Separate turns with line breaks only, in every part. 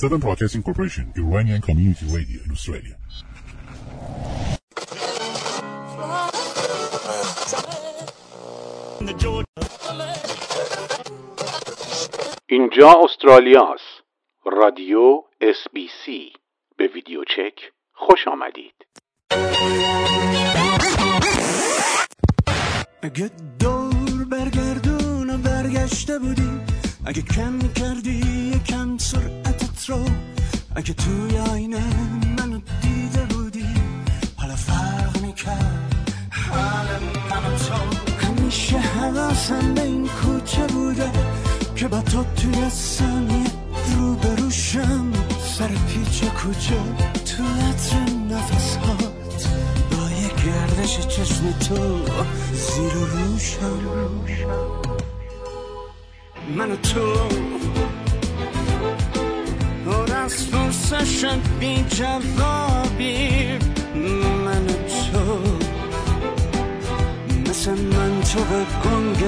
Southern Broadcasting Corporation, Iranian Community Radio in Australia.
اینجا استرالیا است. رادیو اس بی سی به ویدیو چک خوش آمدید.
اگه دور برگردون برگشته بودی اگه کم کردی یکم سرعتت رو اگه توی آینه منو دیده بودی حالا فرق می‌کرد. حال من و تو. همیشه حواسم به این کوچه بوده که با تو توی ثانیه رو بروشم سر پیچ کوچه. تو عطر نفس هات با یه گردش چشم تو زیر روشم. من تو. پر از پرسشن بی جوابی من تو مثل من تو به گنگ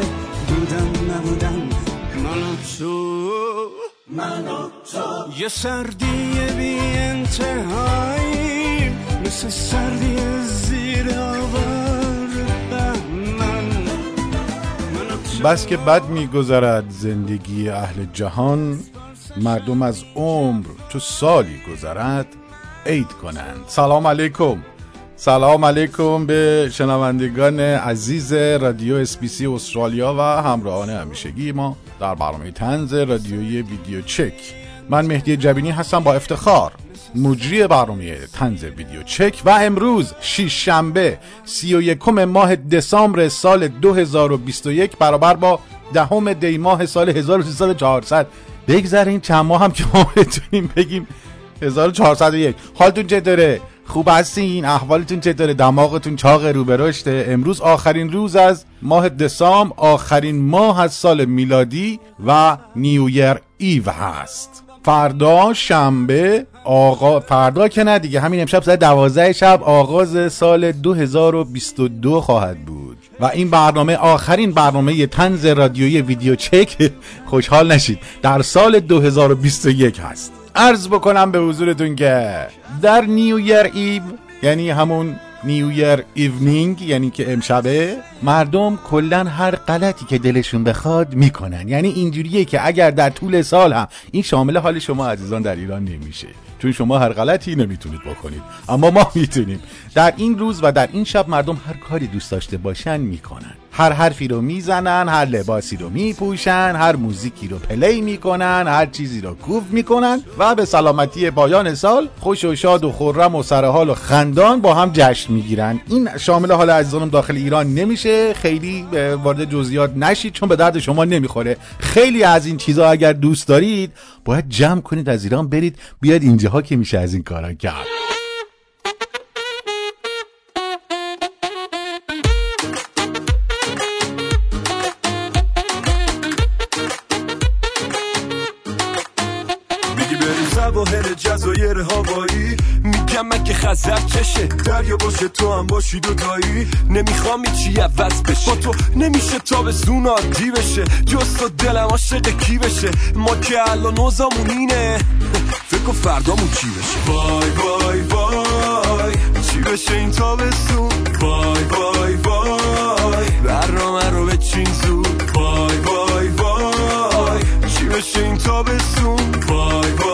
بودم نبودم من تو من تو یه سردی بی انتهایی مثل سردی زیر تو
بس که بد میگذرد زندگی اهل جهان. مردم از عمر تو سالی گذرد عید کنند. سلام علیکم. سلام علیکم به شنوندگان عزیز رادیو اسپیسی استرالیا و همراهان همیشگی ما در برنامه تنز رادیویی ویدیو چک. من مهدی جبینی هستم با افتخار مجری برنامه تنز ویدیو چک و امروز شیش شنبه سی و یکم ماه دسامبر سال 2021 برابر با دهم دی ماه سال 1400 بگذارین چند ماه هم که ما بتونیم بگیم 1401 حالتون چطوره؟ خوب هستین؟ احوالتون چطوره؟ دماغتون چاق رو به رشته؟ امروز آخرین روز از ماه دسامبر آخرین ماه از سال میلادی و New Year Eve هست. فردا شنبه آقا فردا که نه دیگه همین امشب ساعت دوازده شب آغاز سال 2022 خواهد بود. و این برنامه آخرین برنامه طنز رادیویی ویدیو چک. خوشحال نشید. در سال 2021 هست. عرض بکنم به حضورتون که در New Year Eve یعنی همون New Year Evening یعنی که امشبه مردم کلا هر غلطی که دلشون بخواد می‌کنن. یعنی اینجوریه که اگر در طول سال هم این شامل حال شما عزیزان در ایران نمیشه. چون شما هر غلطی نمی‌تونید بکنید. اما ما می‌تونیم. در این روز و در این شب مردم هر کاری دوست داشته باشن می‌کنن. هر حرفی رو می‌زنن هر لباسی رو میپوشن هر موزیکی رو پلی می‌کنن هر چیزی رو کوف می‌کنن و به سلامتی پایان سال خوش و شاد و خرم و سرحال و خندان با هم جشن می‌گیرن. این شامل حال عزیزانم داخل ایران نمیشه. خیلی وارد جزئیات نشید چون به درد شما نمی‌خوره. خیلی از این چیزها اگر دوست دارید باید جمع کنید از ایران برید بیاد اینجاها که میشه از این کارا کرد.
خزر چشه. دریا باشه تو هم باشی دوتایی. نمی‌خوام چی عوض بشه. با تو نمیشه تابستون عادی بشه. جست تو دلم عاشق کی بشه؟ ما که الان اوزامون اینه. فکر فردامون چی بشه؟ وای وای وای. چی بشه این تابستون؟ وای وای وای. برنامه رو بچین زود وای وای وای. چی بشه این تابستون؟ وای وای.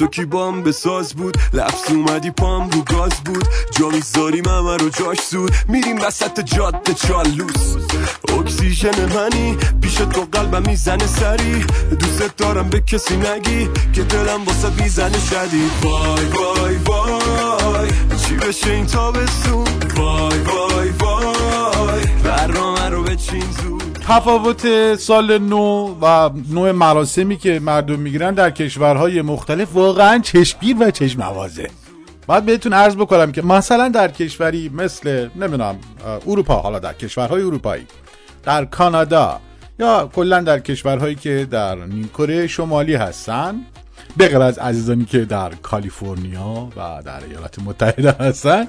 تو کی بام به ساز بود؟ لفظ اومدی پام رو گاز بود. جا می‌ذاریم همه رو جاش سود. میریم وسط جاده چالوس. اکسیژن منی پیش تو قلبم می‌زنه سری. دوست دارم به کسی نگی که دلم واسه می‌زنه شدید وای وای وای. چی بشه این تابستون؟ وای وای وای. برنامه رو بچین زود.
تفاوت سال نو و نوع مراسمی که مردم می‌گیرن در کشورهای مختلف واقعا چشمگیر و چشم نوازه باید بهتون عرض بکنم که مثلا در کشوری مثل نمی‌دونم اروپا حالا در کشورهای اروپایی در کانادا یا کلا در کشورهایی که در نیمکره شمالی هستن به غیر از عزیزانی که در کالیفرنیا و در ایالات متحده هستن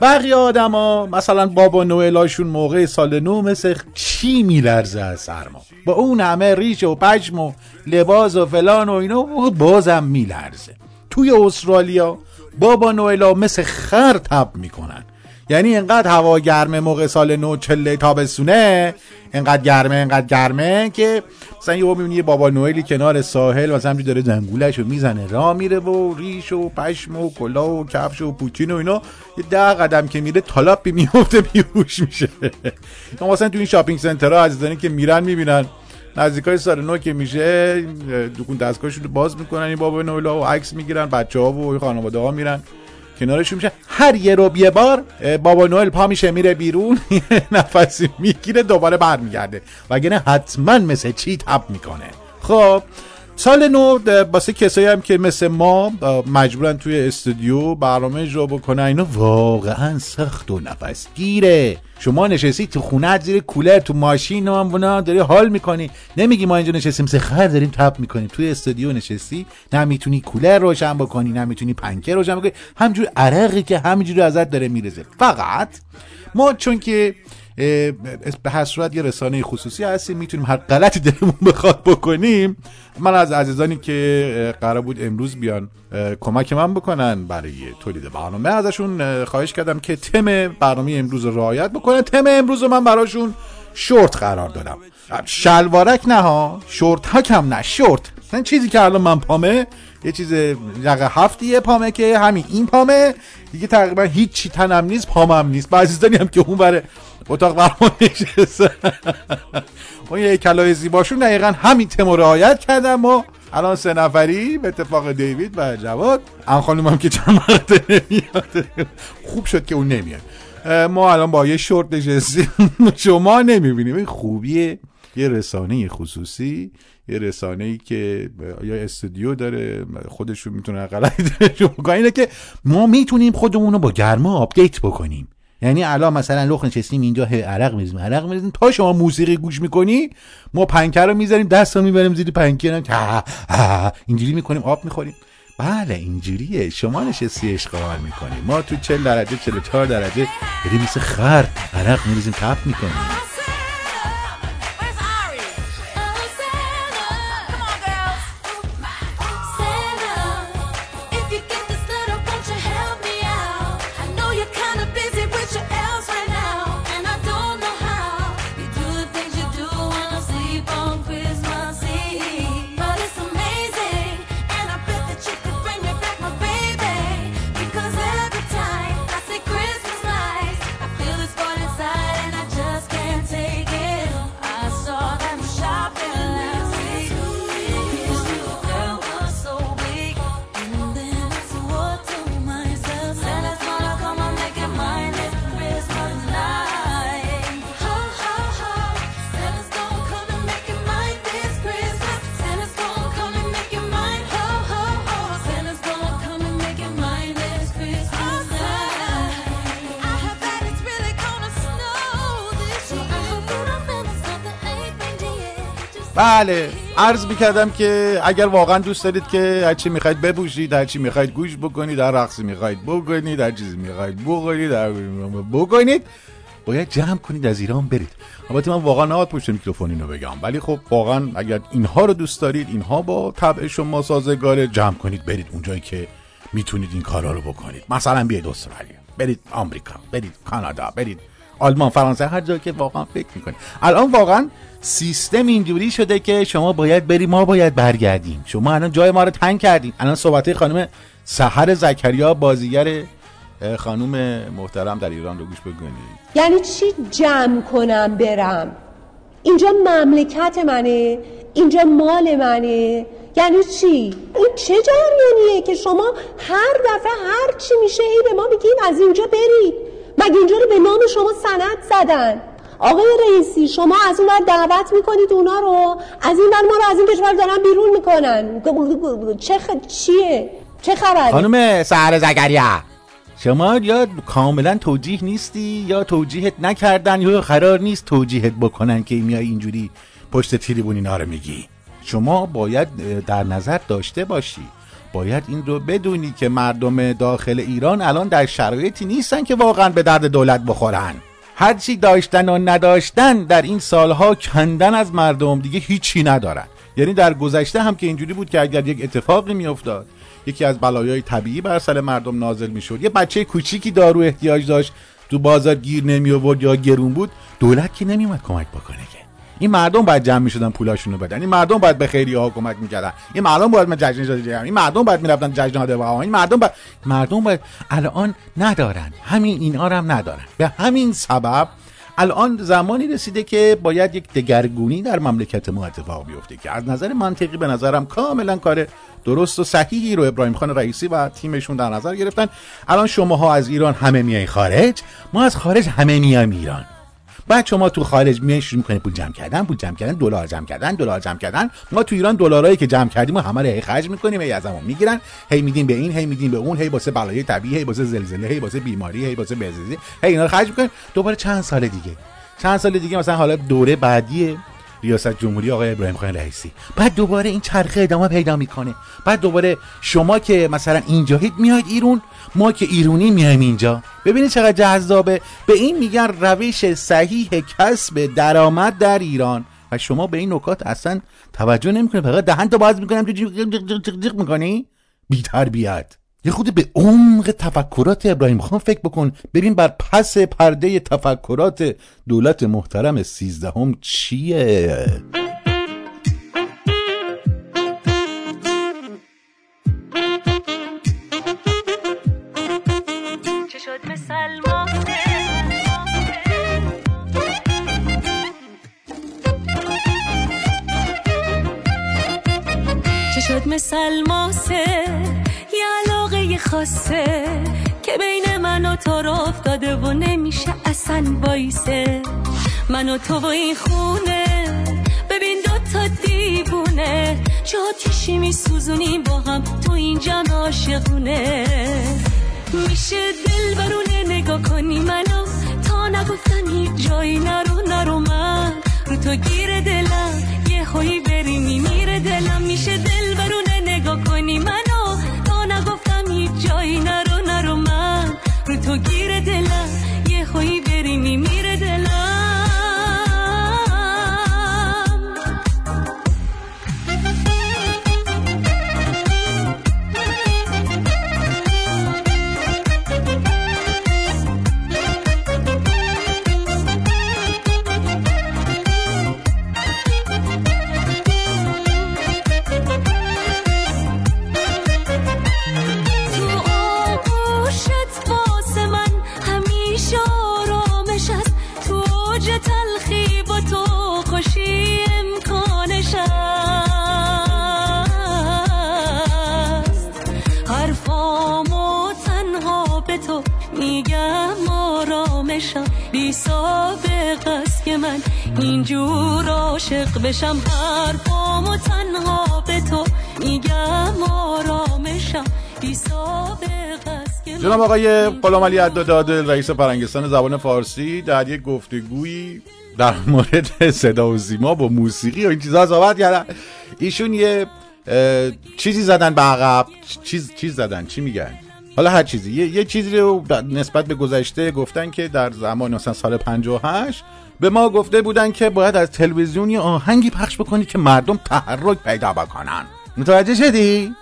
بقیه آدما مثلا بابا نوئلاشون موقع سال نو مثل چی میلرزه از سرما؟ با اون همه ریش و پشم و لباس و فلان و اینا بازم میلرزه. توی استرالیا بابا نوئلا مثل خر تب می‌کنن. یعنی انقدر هوا گرمه موقع سال نو چله تابستونه انقدر گرمه انقدر گرمه که مثلا یه می‌بینی بابا نوئلی کنار ساحل مثلا همجوری داره زنگولش رو می‌زنه را میره و ریش و پشم و کلا و کفش و پوتین و اینا یه ده قدم که میره تالاپی میفته بیهوش میشه. مثلا تو این شاپینگ سنترها عزیزانی که میرن می‌بینن نزدیکای سال نو که میشه دکون دستگاهشون رو باز می‌کنن این بابا نوئلا و عکس می‌گیرن بچه ها و خانواده ها میرن. کنارشون میشه. هر یه رو یه بار بابا نوئل پا میشه میره بیرون نفسی می‌گیره دوباره برمیگرده. وگرنه حتما مثل چی تب می‌کنه. خب سال نو باسه کسایی هم که مثل ما مجبورن توی استودیو برنامه اجرا بکنن. اینا واقعا سخت و نفس گیره شما نشستی تو خونه زیر کولر تو ماشین و هم داری حال می‌کنی. نمیگی ما اینجا نشستیم سه خر داریم تپ می‌کنیم. توی استودیو نشستی نه می‌تونی کولر روشن بکنی نه می‌تونی پنکه روشن بکنی. همجور عرقی که همینجوری ازت داره میرزه فقط ما چون که به هر صورت یه رسانه خصوصی هستیم می‌تونیم هر غلطی دلمون بخواد بکنیم. من از عزیزانی که قرار بود امروز بیان کمک من بکنن برای تولید برنامه ازشون خواهش کردم که تم برنامه امروز رو رعایت بکنن. تم امروز رو من براشون شورت قرار دادم. شلوارک نه ها شورت ها کم نه شورت. این چیزی که الان من پامه یه چیز یقه هفتیه پامه که همین این پامه. دیگه تقریبا هیچی تنم نیست پامم نیست. بعضی هم که اون بره اتاق برمان نشسته. اون یه کلای زیباشون دقیقا همین تم رعایت کردم و الان سه نفری به اتفاق دیوید و جواد. ان خانم هم که چند مرده نمیاد. خوب شد که اون نمیاد. ما الان با یه شورت نشستیم. شما نمی‌بینین. این خوبیه. یه رسانه خصوصی. یه رسانه ای که یا استودیو داره خودشون می‌تونه غلطی داره اینه که ما می‌تونیم خودمون رو با گرما update بکنیم. یعنی الان مثلا لخت نشستیم اینجا عرق می‌ریزیم عرق می‌ریزیم تا شما موسیقی گوش می‌کنی ما پنکه رو می‌ذاریم دست رو می‌بریم زیر پنکه اینجوری می‌کنیم آب می‌خوریم. بله اینجوریه. شما نشستی اشغال می‌کنیم ما تو 40 درجه 44 درجه بریم مثل خر عرق میریزیم تپ می‌کنیم. بله عرض می‌کردم که اگر واقعا دوست دارید که هرچی می‌خواید بپوشید هرچی می‌خواید گوش بکنید در رقصی می‌خواید بکنید هر چیزی می‌خواید بکنید بکنید باید جمع کنید از ایران برید. البته من واقعا نباید پشت میکروفون اینو بگم ولی خب واقعا اگر اینها رو دوست دارید اینها با طبع شما سازگاره جمع کنید برید اونجایی که می‌تونید این کارا رو بکنید. مثلا بیاید استرالیا برید آمریکا برید کانادا برید آلمان فرانسه هر جایی که واقعا فکر می‌کنید الان واقعا سیستم اینجوری شده که شما باید بری ما باید برگردیم. شما الان جای ما رو تنگ کردیم. الان صحبت خانم سحر زکریا بازیگر خانم محترم در ایران رو گوش بگونید.
یعنی چی جمع کنم برم؟ اینجا مملکت منه اینجا مال منه. یعنی چی؟ این چه جریانیه که شما هر دفعه هر چی میشه ای به ما بگین از اینجا برید. مگه اینجا رو به نام شما سند زدن؟ آقای رئیسی شما از اون دعوت می‌کنید اونا رو؟ از این ما رو از این کشور دارن بیرون می‌کنن. چه خ... چیه؟ چه خبره؟
خانم سهر زگریا شما یا کاملا توجیه نیستی یا توجیهت نکردن یا قرار نیست توجیهت بکنن که میای اینجوری پشت تریبون اینا رو میگی؟ شما باید در نظر داشته باشی. باید این رو بدونی که مردم داخل ایران الان در شرایطی نیستن که واقعا به درد دولت بخورن. هرچی داشتن و نداشتن در این سالها کندن از مردم دیگه هیچی ندارن. یعنی در گذشته هم که اینجوری بود که اگر یک اتفاقی میافتاد یکی از بلایای طبیعی بر سر مردم نازل می‌شد یه بچه کوچیکی دارو احتیاج داشت تو بازار گیر نمی آورد یا گرون بود دولت که نمیومد کمک بکنه این مردم باید جمع می‌شدن پولاشونو بدن. این مردم باید به خیریه ها کمک می‌کردن. این مردم باید جشن جمع این مردم باید می‌رفتن جشن ها. این مردم باید مردم باید الان ندارن. همین اینا رو هم ندارن. به همین سبب الان زمانی رسیده که باید یک دگرگونی در مملکت ما اتفاق بیفته که از نظر منطقی به نظرم کاملا کار درست و صحیحی رو ابراهیم خان رئیسی و تیمشون در نظر گرفتن. الان شماها از ایران همه میای خارج. ما از خارج همه میایم ایران. بعد شما تو خارج میای شروع می‌کنید پول جمع کردن پول جمع کردن دلار جمع کردن دلار جمع کردن. ما تو ایران دلارایی که جمع کردیم و همه رو هی خرج می‌کنیم هی ازمون می‌گیرن هی میدیم به این هی میدیم به اون هی واسه بلای طبیعی هی واسه زلزله هی واسه بیماری هی واسه بهزیستی هی اینا رو خرج می‌کنیم. دوباره چند سال دیگه. چند سال دیگه مثلا حالا دوره بعدی ریاست جمهوری آقای ابراهیم خان رئیسی. بعد دوباره این چرخه ادامه پیدا می‌کنه. بعد دوباره شما که مثلا اینجاهید میاید ایران ما که ایرونی میایم اینجا. ببینید چقدر جذابه. به این میگن روش صحیح کسب درآمد در ایران. و شما به این نکات اصلا توجه نمی‌کنید. فقط دهن تو باز می‌کنم جیغ جیغ جیغ می‌کنی. بی تربیت یه خود به عمق تفکرات ابراهیم خان فکر بکن. ببین بر پس پرده تفکرات دولت محترم سیزدهم چیه؟
و تو و این خونه. ببین دو تا دیوونه. چه آتیشی با هم. تو این جمع عاشقونه. میشه دل برونه نگاه کنی منو. تا نگفتن هیچ جایی نرو نرو من. رو تو گیر دلم. سابق است که من اینجور عاشق بشم. حرفامو تنها به تو میگم آرامشم. بی سابق است که
جناب آقای غلام علی عدادادل رئیس فرنگستان زبان فارسی در یک گفتگویی در مورد صدا و سیما با موسیقی و این چیزها صحبت کردن. ایشون یه چیزی زدن به عقب. چیز چیز زدن. چی میگن؟ حالا هر چیزی. یه, یه چیزی رو نسبت به گذشته گفتن که در زمان مثلا سال 58 به ما گفته بودن که باید از تلویزیون یه آهنگی پخش بکنی که مردم تحرک پیدا بکنن. متوجه شدی؟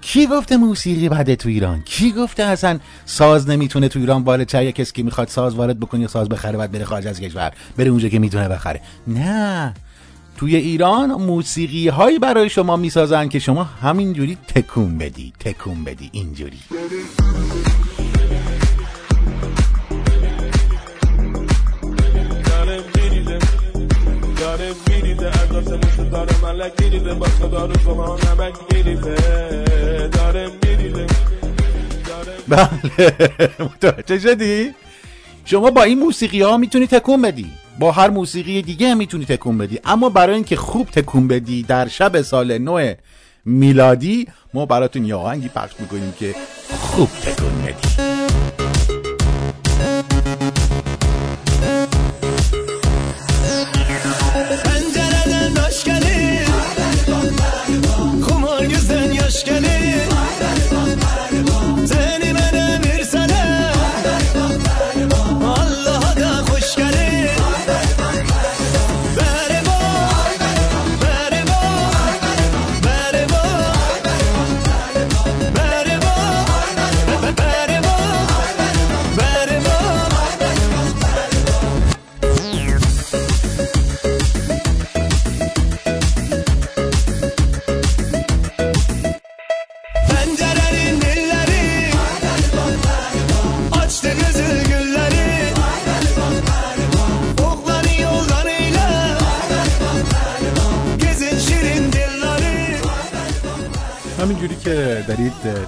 کی گفته موسیقی بده تو ایران؟ کی گفته اصلا ساز نمی‌تونه تو ایران وارد چه کسی که می‌خواد ساز وارد بکنه یا ساز بخره بعد بره خارج از کشور بره اونجا که می‌تونه بخره. نه. توی ایران موسیقی هایی برای شما می‌سازن که شما همینجوری تکون بدی تکون بدی اینجوری.
داره میریزه داره میریزه از آسمون ستاره ملک میریزه با صدا رو شما نمک میریزه. داره میریزه
بله. متوجه شدی؟ شما با این موسیقی ها می‌تونی تکون بدی. با هر موسیقی دیگه هم می‌تونی تکون بدی. اما برای اینکه خوب تکون بدی در شب سال نو میلادی ما براتون یه آهنگی پخش می‌کنیم که خوب تکون بدی.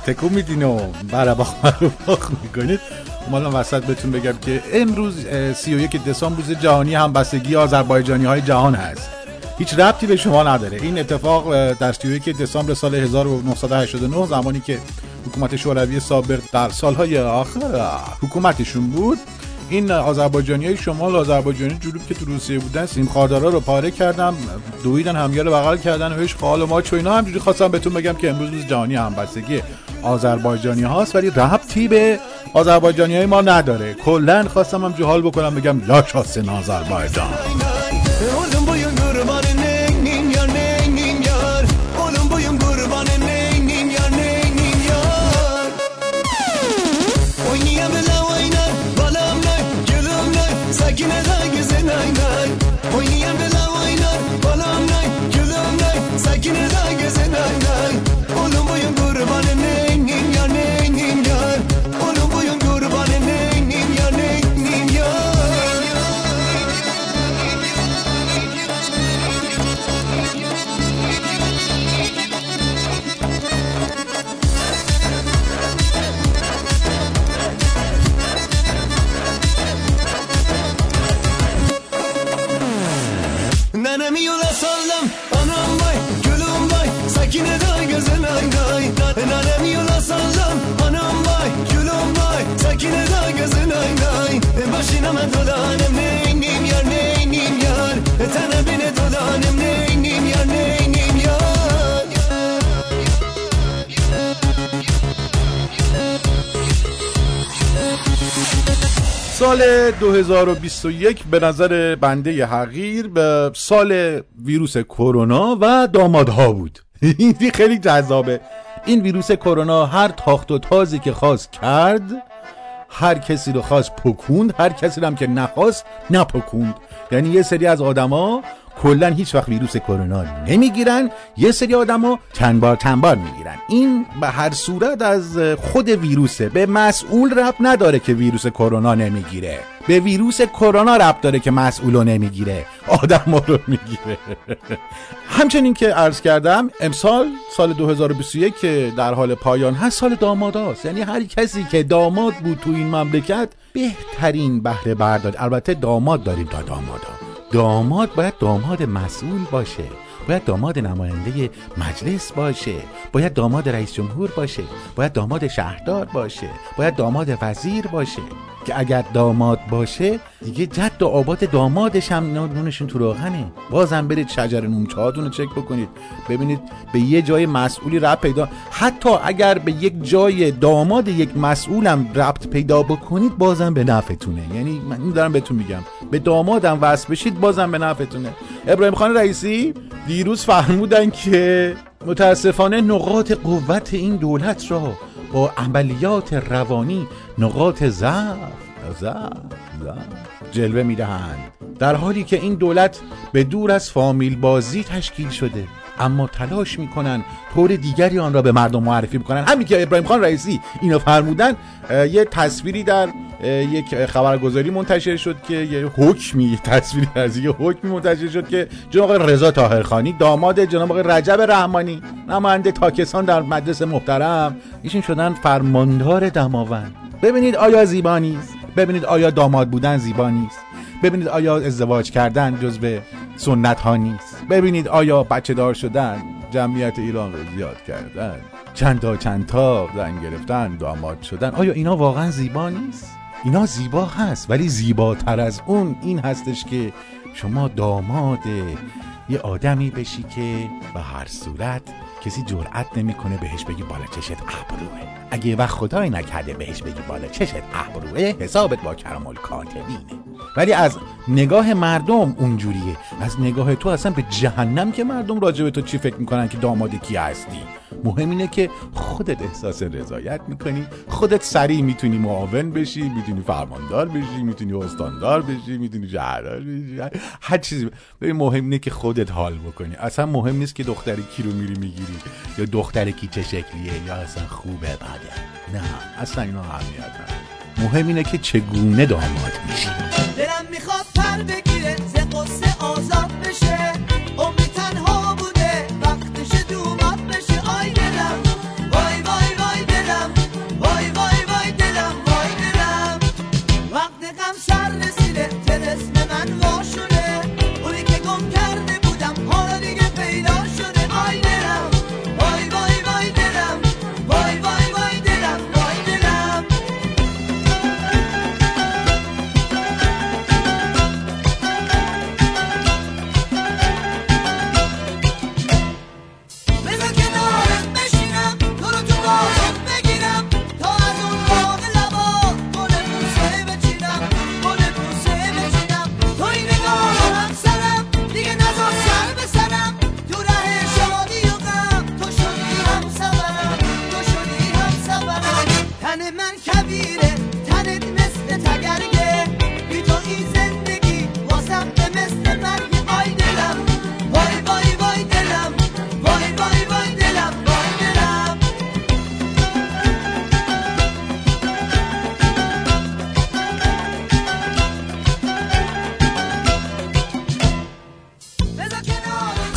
تکون میدین و براباخ براباخ می‌کنید. مالا وسط بهتون بگم که امروز اه، 31 دسامبر روز جهانی همبستگی آذربایجانی های جهان هست. هیچ ربطی به شما نداره. این اتفاق در 31 دسامبر سال 1989 زمانی که حکومت شوروی سابق در سالهای آخر حکومتشون بود این آذربایجانی های شمال آذربایجانی جنوب که تو روسیه بودن سیم خاردارا رو پاره کردن دویدن همدیگه رو بغل کردن و هیچ خال و ماچ و اینا. همجوری خواستم بهتون بگم که امروز روز جهانی همبستگی آذربایجانی هاست ولی ربطی به آذربایجانی های ما نداره. کلا خواستم هم حال بکنم بگم لا شاسن آذربایجان 2021 به نظر بنده حقیر به سال ویروس کرونا و دامادها بود. این خیلی جذابه. این ویروس کرونا هر تاخت و تازی که خواست کرد هر کسی رو خواست پکوند هر کسی هم که نخواست نپکوند. یعنی یه سری از آدما کلا هیچ وقت ویروس کرونا نمی‌گیرن. یه سری آدما چند بار چند بار می‌گیرن. این به هر صورت از خود ویروسه. به مسئول رب نداره که ویروس کرونا نمی‌گیره. به ویروس کرونا رب داره که مسئول رو نمی‌گیره. آدم رو می‌گیره. همچنین که عرض کردم امسال سال 2021 که در حال پایان هست سال داماداست. یعنی هر کسی که داماد بود تو این مملکت بهترین بهره بردار. البته داماد داریم تا دامادا. داماد باید داماد مسئول باشه. باید داماد نماینده مجلس باشه. باید داماد رئیس جمهور باشه. باید داماد شهردار باشه. باید داماد وزیر باشه. که اگر داماد باشه دیگه جد و آباد دامادش هم نونشون تو روغنه. بازم برید شجر نومچهاتون رو چک بکنید. ببینید به یه جای مسئولی ربط پیدا حتی اگر به یک جای داماد یک مسئولم ربط پیدا بکنید بازم به نفعتونه. یعنی من دارم بهتون میگم. به دامادم وصل بشید بازم به نفعتونه. ابراهیم خان رئیسی دیروز فرمودن که متاسفانه نقاط قوت این دولت را با عملیات روانی نقاط ضعف. جلوه می‌دهند. در حالی که این دولت به دور از فامیل بازی تشکیل شده. اما تلاش می‌کنن طور دیگری آن را به مردم معرفی بکنن. همین که ابراهیم خان رئیسی اینو فرمودن یه تصویری در یک خبرگزاری منتشر شد که یه حکمی تصویری از یه حکمی منتشر شد که جناب آقای رضا طاهرخانی داماد جناب آقای رجب رحمانی نماینده تاکستان در مجلس محترم ایشون شدن فرماندار دماوند. ببینید آیا زیبا نیست؟ ببینید آیا داماد بودن زیبا نیست؟ ببینید آیا ازدواج کردن جزو سنت ها نیست. ببینید آیا بچه دار شدن جمعیت ایران رو زیاد کردن. چند تا چند تا زن گرفتن داماد شدن. آیا اینا واقعا زیبا نیست؟ اینا زیبا هست ولی زیباتر از اون این هستش که شما داماد یه آدمی بشی که به هر صورت کسی جرأت نمی‌کنه بهش بگی بالا چشت ابروه. اگه وقت خدای نکرده بهش بگی بالا چشت ابروه حسابت با کرم الکاتبینه ولی از نگاه مردم اونجوریه. از نگاه تو اصلا به جهنم که مردم راجع به تو چی فکر می‌کنن که داماد کی هستی؟ مهم اینه که خودت احساس رضایت می‌کنی خودت سریع می‌تونی معاون بشی می‌تونی فرماندار بشی می‌تونی استاندار بشی می‌تونی شهردار بشی هر چیزی. ببین مهم اینه که خودت حال بکنی. اصلا مهم نیست که دختر کی رو میری می‌گیری یا دختر کی چه شکلیه یا اصلا خوبه بده. نه اصلا اینا اهمیت نداره. مهم اینه که چگونه داماد میشی.
دلم می‌خواد پر بگیره ز قصه آزاد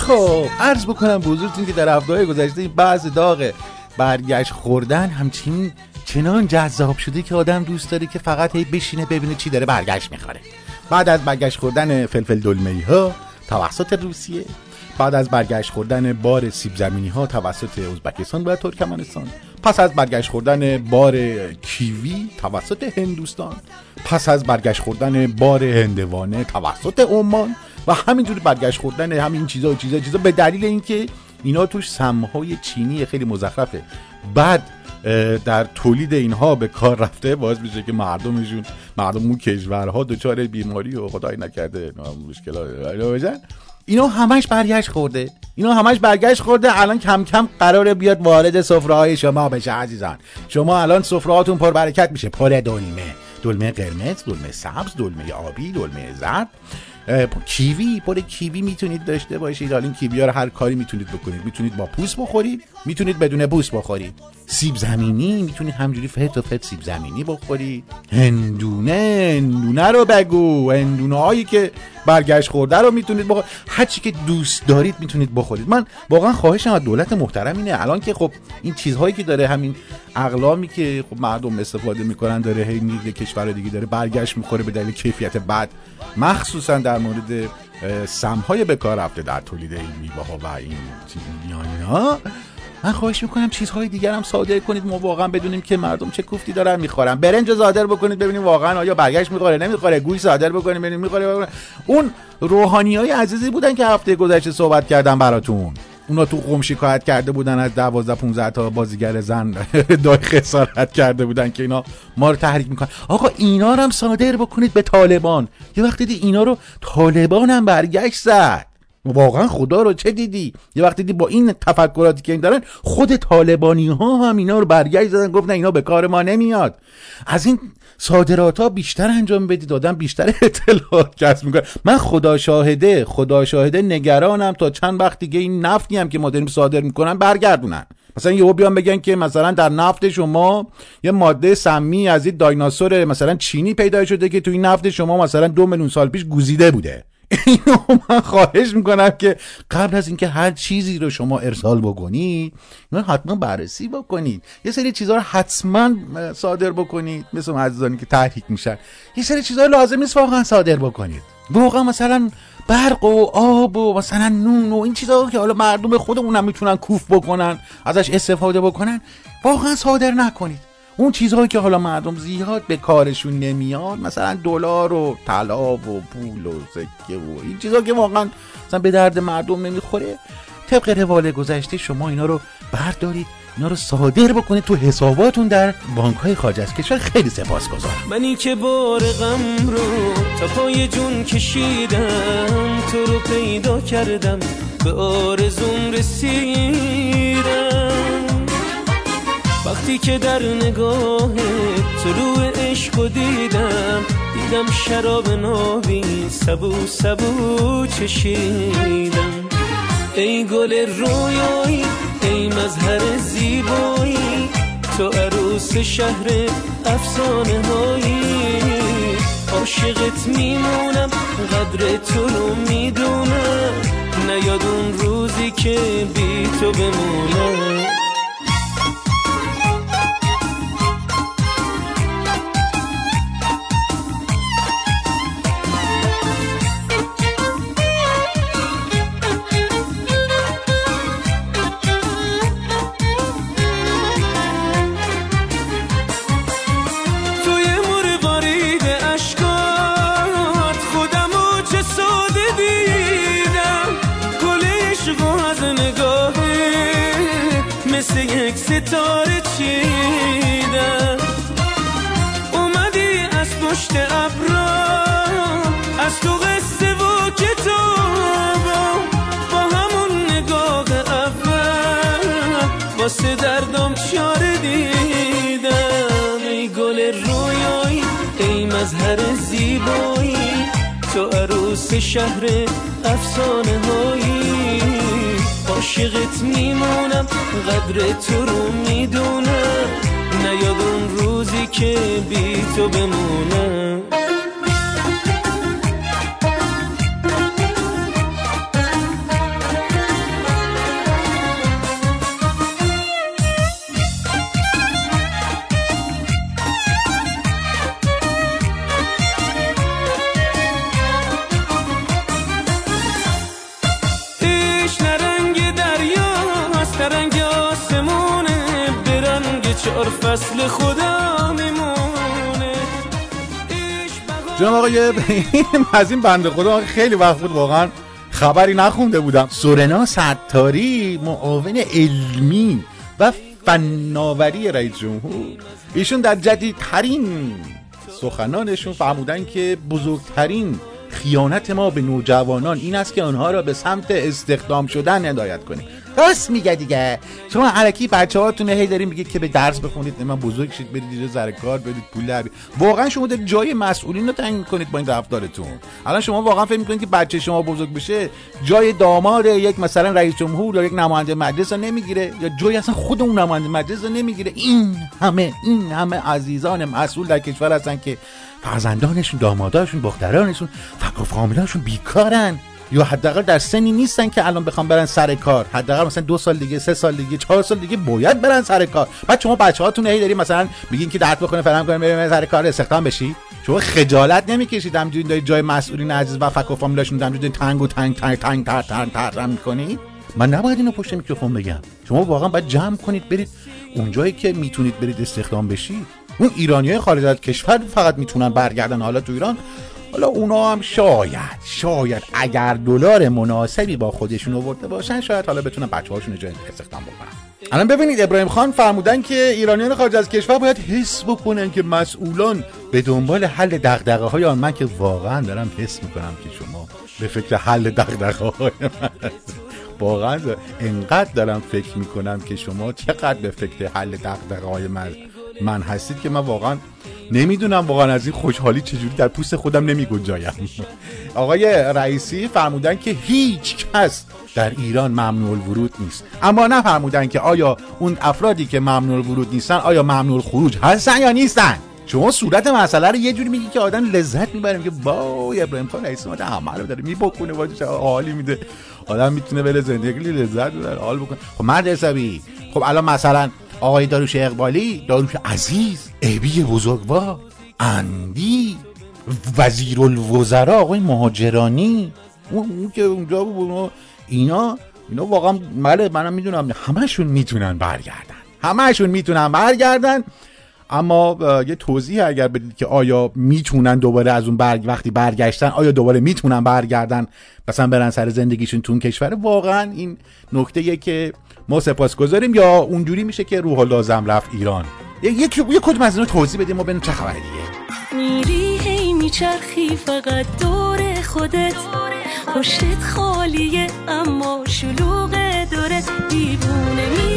خب عرض بکنم به حضورتون که در هفته گذشته این بحث داغ برگشت خوردن همچین چنان جذاب شده که آدم دوست داره که فقط هی بشینه ببینه چی داره برگشت می‌خوره. بعد از برگشت خوردن فلفل دلمه ها توسط روسیه بعد از برگشت خوردن بار سیب زمینی ها توسط ازبکستان و ترکمنستان پس از برگشت خوردن بار کیوی توسط هندوستان پس از برگشت خوردن بار هندوانه توسط عمان و همینجوری برگشت خوردن همین چیزا و چیزا چیزا به دلیل اینکه اینا توش سمهای چینی خیلی مزخرفه. بعد در تولید اینها به کار رفته باعث میشه که مردمشون مردم اون کشورها دچار بیماری و خدای نکرده مشکلات بشن. اینا همش برگشت خورده. اینا همش برگشت خورده. الان کم کم قراره بیاد وارد سفره های شما بشه عزیزان. شما الان سفره هاتون پر برکت میشه. پر دلمه دلمه قرمز دلمه سبز دلمه آبی دلمه زرد. کیوی؟ پر کیوی می‌تونید داشته باشید. حالا این کیوی رو هر کاری می‌تونید بکنید. می‌تونید با پوست بخورید. می‌تونید بدون پوست بخورید. سیب زمینی می‌تونید همجوری فت و فت سیب زمینی بخورید. هندونه هندونه رو بگو. هندونه هایی که برگشت خورده رو می‌تونید بخورید. هر چی که دوست دارید می‌تونید بخورید. من واقعا خواهشم از دولت محترم اینه. الان که خب این چیزهایی که داره همین اقلامی که خب مردم استفاده می‌کنن داره هی میره کشور دیگه داره برگشت می‌خوره به دلیل کیفیت بد. مخصوصا در مورد سمهای به کار رفته در تولید این میوه ها و این اینا. من خواهش می‌کنم چیزهای دیگر هم صادر کنید ما واقعا بدونیم که مردم چه کوفتی دارن می‌خورن. برنج صادر بکنید ببینیم واقعا آیا برگشت می‌خوره نمی‌خوره. گوش صادر بکنید ببینیم می‌خوره. اون روحانی های عزیزی بودن که هفته گذشته صحبت کردم براتون. اونا تو قم شکایت کرده بودن از 12 15 تا بازیگر زن دای خسارت کرده بودن که اینا ما رو تحریک می‌کنن. آقا اینا رو هم صادر بکنید به طالبان. یه وقتی دیدی اینا رو طالبان هم برگشت زد. واقعا خدا رو چه دیدی؟ یه وقتی دیدی با این تفکراتی که این دارن خود طالبانی ها هم اینا رو برگشت زدن گفتن اینا به کار ما نمیاد. از این صادرات ها بیشتر انجام بدید آدم بیشتر اطلاعات کسب می‌کنه. من خدا شاهده خدا شاهده نگرانم تا چند وقت دیگه این نفتی هم که ما داریم صادر می‌کنن برگردونن. مثلا یهو بیان بگن که مثلا در نفت شما یه ماده سمی از این دایناسور مثلا چینی پیدا شده که تو این نفت شما مثلا دو میلیون سال پیش گزیده بوده. اینو من خواهش می‌کنم که قبل از اینکه هر چیزی رو شما ارسال بکنید اینو حتما بررسی بکنید. یه سری چیزها رو حتما صادر بکنید. مثل عزیزانی که تحریک میشن. یه سری چیزها لازم نیست واقعا صادر بکنید. واقعا مثلا برق و آب و مثلا نون و این چیزها که حالا مردم خودمون هم می‌تونن کوف بکنن ازش استفاده بکنن واقعا صادر نکنید. اون چیزهایی که حالا مردم زیاد به کارشون نمیاد مثلا دلار و طلا و پول و سکه و این چیزها که واقعا مثلا به درد مردم نمی‌خوره. طبق روال گذشته شما اینا رو بردارید اینا رو صادر بکنید تو حساباتون در بانک های خارج از کشور. خیلی سپاسگزارم.
منی که بار غم رو تا پای جون کشیدم تو رو پیدا کردم به آرزوم رسیدم وقتی که در نگاه طلوع عشق دیدم دیدم شراب نابی سبو سبو چشیدم. ای گل رویایی ای مظهر زیبایی تو عروس شهر افسانه هایی. عاشقت میمونم قدر تو رو می‌دونم. نیاد اون روزی که بی تو بمونم. یک ستاره چیدم اومدی از پشت ابرا از تو قصه و کتابم. با همون نگاه اول واسه دردم چاره دیدم. ای گل رویایی ای مظهر زیبایی تو عروس شهر افسانه هایی. عاشقت میمونم قدر تو رو می‌دونم. نیاد اون روزی که بی تو بمونم.
آقای از این بنده خدا خیلی وقت بود واقعا خبری نخونده بودم. سورنا ستاری معاون علمی و فناوری رئیس جمهور. ایشون در جدیدترین سخنانشون فرمودن که بزرگترین خیانت ما به نوجوانان این است که آنها را به سمت استخدام شدن هدایت کنیم. راست میگه دیگه. شما علکی بچه هاتون هی داریم میگید که به درس بخونید من بزرگ شید برید اینجا سر کار برید پول در. واقعا شما دارید جای مسئولین رو تعیین کنید با این رفتارتون. الان شما واقعا فکر می‌کنید که بچه شما بزرگ بشه جای داماد یک مثلا رئیس جمهور یا یک نماینده مجلس رو نمی‌گیره یا جای اصلا خود اون نماینده مجلس رو نمی‌گیره. این همه این همه عزیزان مسئول در کشور هستن که فرزندانشون داماداشون دخترانشون فقط فامیلاشون بیکارن. یا حداقل در سنی نیستن که الان بخوام برن سر کار. حداقل مثلا دو سال دیگه سه سال دیگه چهار سال دیگه باید برن سر کار. بعد شما بچه هاتون هی دارین مثلا میگین که درد بخونه فلان کنه بریم سر کار استخدام بشی. شما خجالت نمی‌کشید. همجوری دارید جای مسئولین عزیز و فک و فامیلاشون همجوری تنگ و تنگ تنگ تنگ تر تر تر می‌کنید. من نباید اینو پشت میکروفون بگم. شما واقعا باید جمع کنید برید اونجایی که می‌تونید برید استخدام بشید. اون ایرانی های خارج از کشور فقط می‌تونن برگردن حالا تو ایران. حالا اونا هم شاید شاید اگر دلار مناسبی با خودشون آورده باشن شاید حالا بتونن بچه هاشون جای استخدام بکنن الان ببینید ابراهیم خان فرمودن که ایرانیان خارج از کشور باید حس بکنن که مسئولان به دنبال حل دغدغه های آن من که واقعا دارم حس می‌کنم که شما به فکر حل دغدغه های من. واقعا انقدر دارم فکر می‌کنم که شما چقدر به فکر حل دغدغه های من من هستید که من واقعا نمی‌دونم واقعا از این خوشحالی چجوری در پوست خودم نمیگنجایم. آقای رئیسی فرمودن که هیچ کس در ایران ممنوع الورود نیست. اما نه فرمودن که آیا اون افرادی که ممنوع الورود نیستن آیا ممنوع خروج هستن یا نیستن؟ شما صورت مسئله رو یه جوری میگی که آدم لذت می‌بره میگه وای ابراهیم خان رئیس همه رو داره میبکنه واجه چه حالی میده. آدم می‌تونه بره زندگی لذت ببره حال بکنه. خب مرد حسابی. خب الان مثلا آقای داروش اقبالی داروش عزیز ابی بزرگوار اندی وزیر الوزراء آقای مهاجرانی اون, که اونجا بود اینا اینا واقعا بله منم می‌دونم همشون می‌تونن برگردن همشون می‌تونن برگردن. اما یه توضیح اگر بدید که آیا می‌تونن دوباره از اون برگ وقتی برگشتن آیا دوباره می‌تونن برگردن مثلا برن سر زندگیشون تو اون کشور واقعا این نکته که ما سپاس گذاریم یا اونجوری میشه که روح لازم رفت ایران؟ یک یه کدوم از اینا توضیح بدیم ما ببینیم چه خبره دیگه.
میری هی میچرخی فقط دور خودت. پشتت خالیه اما شلوغ دورت. دیوونه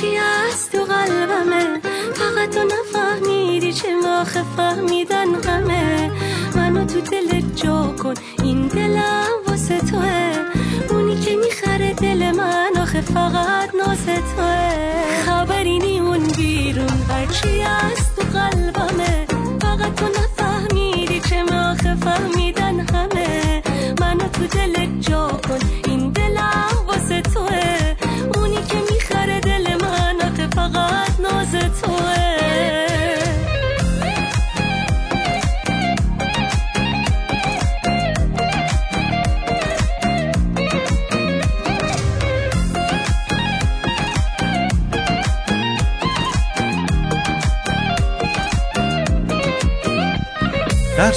بیرون هرچی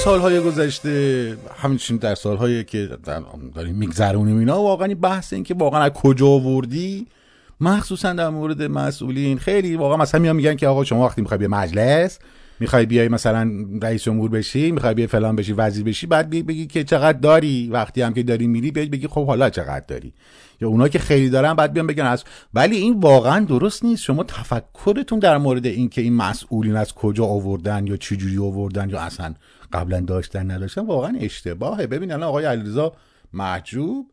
سالهای گذشته همچنین در سالهایی که داریم میگذرونیم اینا واقعا این بحث این که واقعا از کجا آوردی؟ مخصوصا در مورد مسئولین. خیلی واقعا مثلا میان میگن که آقا شما وقتی می‌خوای به مجلس می‌خوای بیای مثلا رئیس جمهور بشی می‌خوای بیای فلان بشی وزیر بشی بعد بگی, بگی که چقدر داری وقتی هم که داری میری بیای بگی خب حالا چقدر داری. یا اونا که خیلی دارن بعد بیان بگن از ولی این واقعا درست نیست. شما تفکرتون در مورد این که این مسئولین از کجا آوردن یا چی جوری آوردن یا اصلا قبلا داشتن نداشتن واقعا اشتباهه. ببین الان آقای علیرضا محجوب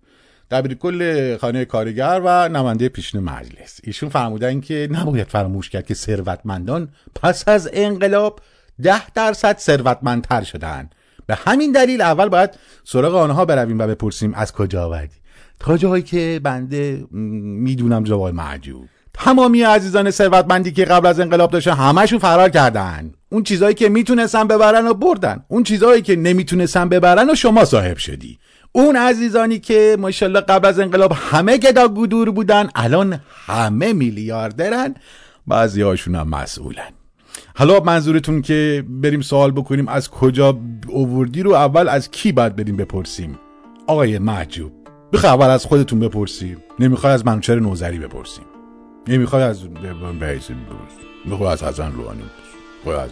دبیر کل خانه کارگر و نماینده پیشین مجلس. ایشون فرمودن که نباید فراموش کرد که ثروتمندان پس از انقلاب ده درصد ثروتمندتر شدن. به همین دلیل اول باید سراغ آنها برویم و بپرسیم از کجا آوردی. تا جایی که بنده می‌دونم جواب معجوب تمامی عزیزان ثروتمندی که قبل از انقلاب داشتن همشون فرار کردن. اون چیزایی که می‌تونستن ببرن و بردن. اون چیزایی که نمی‌تونستن ببرن و شما صاحب شدی. اون عزیزانی که ماشاءالله قبل از انقلاب همه گدا گودور بودن الان همه میلیاردرن. بعضی هاشون هم مسئولن. حالا منظورتون که بریم سوال بکنیم از کجا اووردی رو اول از کی باید بریم بپرسیم؟ آقای محجوب بخواه اول از خودتون بپرسیم. نمی‌خوای از منوچهر نوزری بپرسیم. نمی‌خوای از بیسیم بپرسیم می‌خوای از حسن روحانی می‌خوای از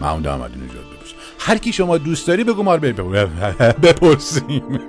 محمود احمدی نژاد بپرسیم هر کی شما دوست داری بگو ما رو بپرسیم.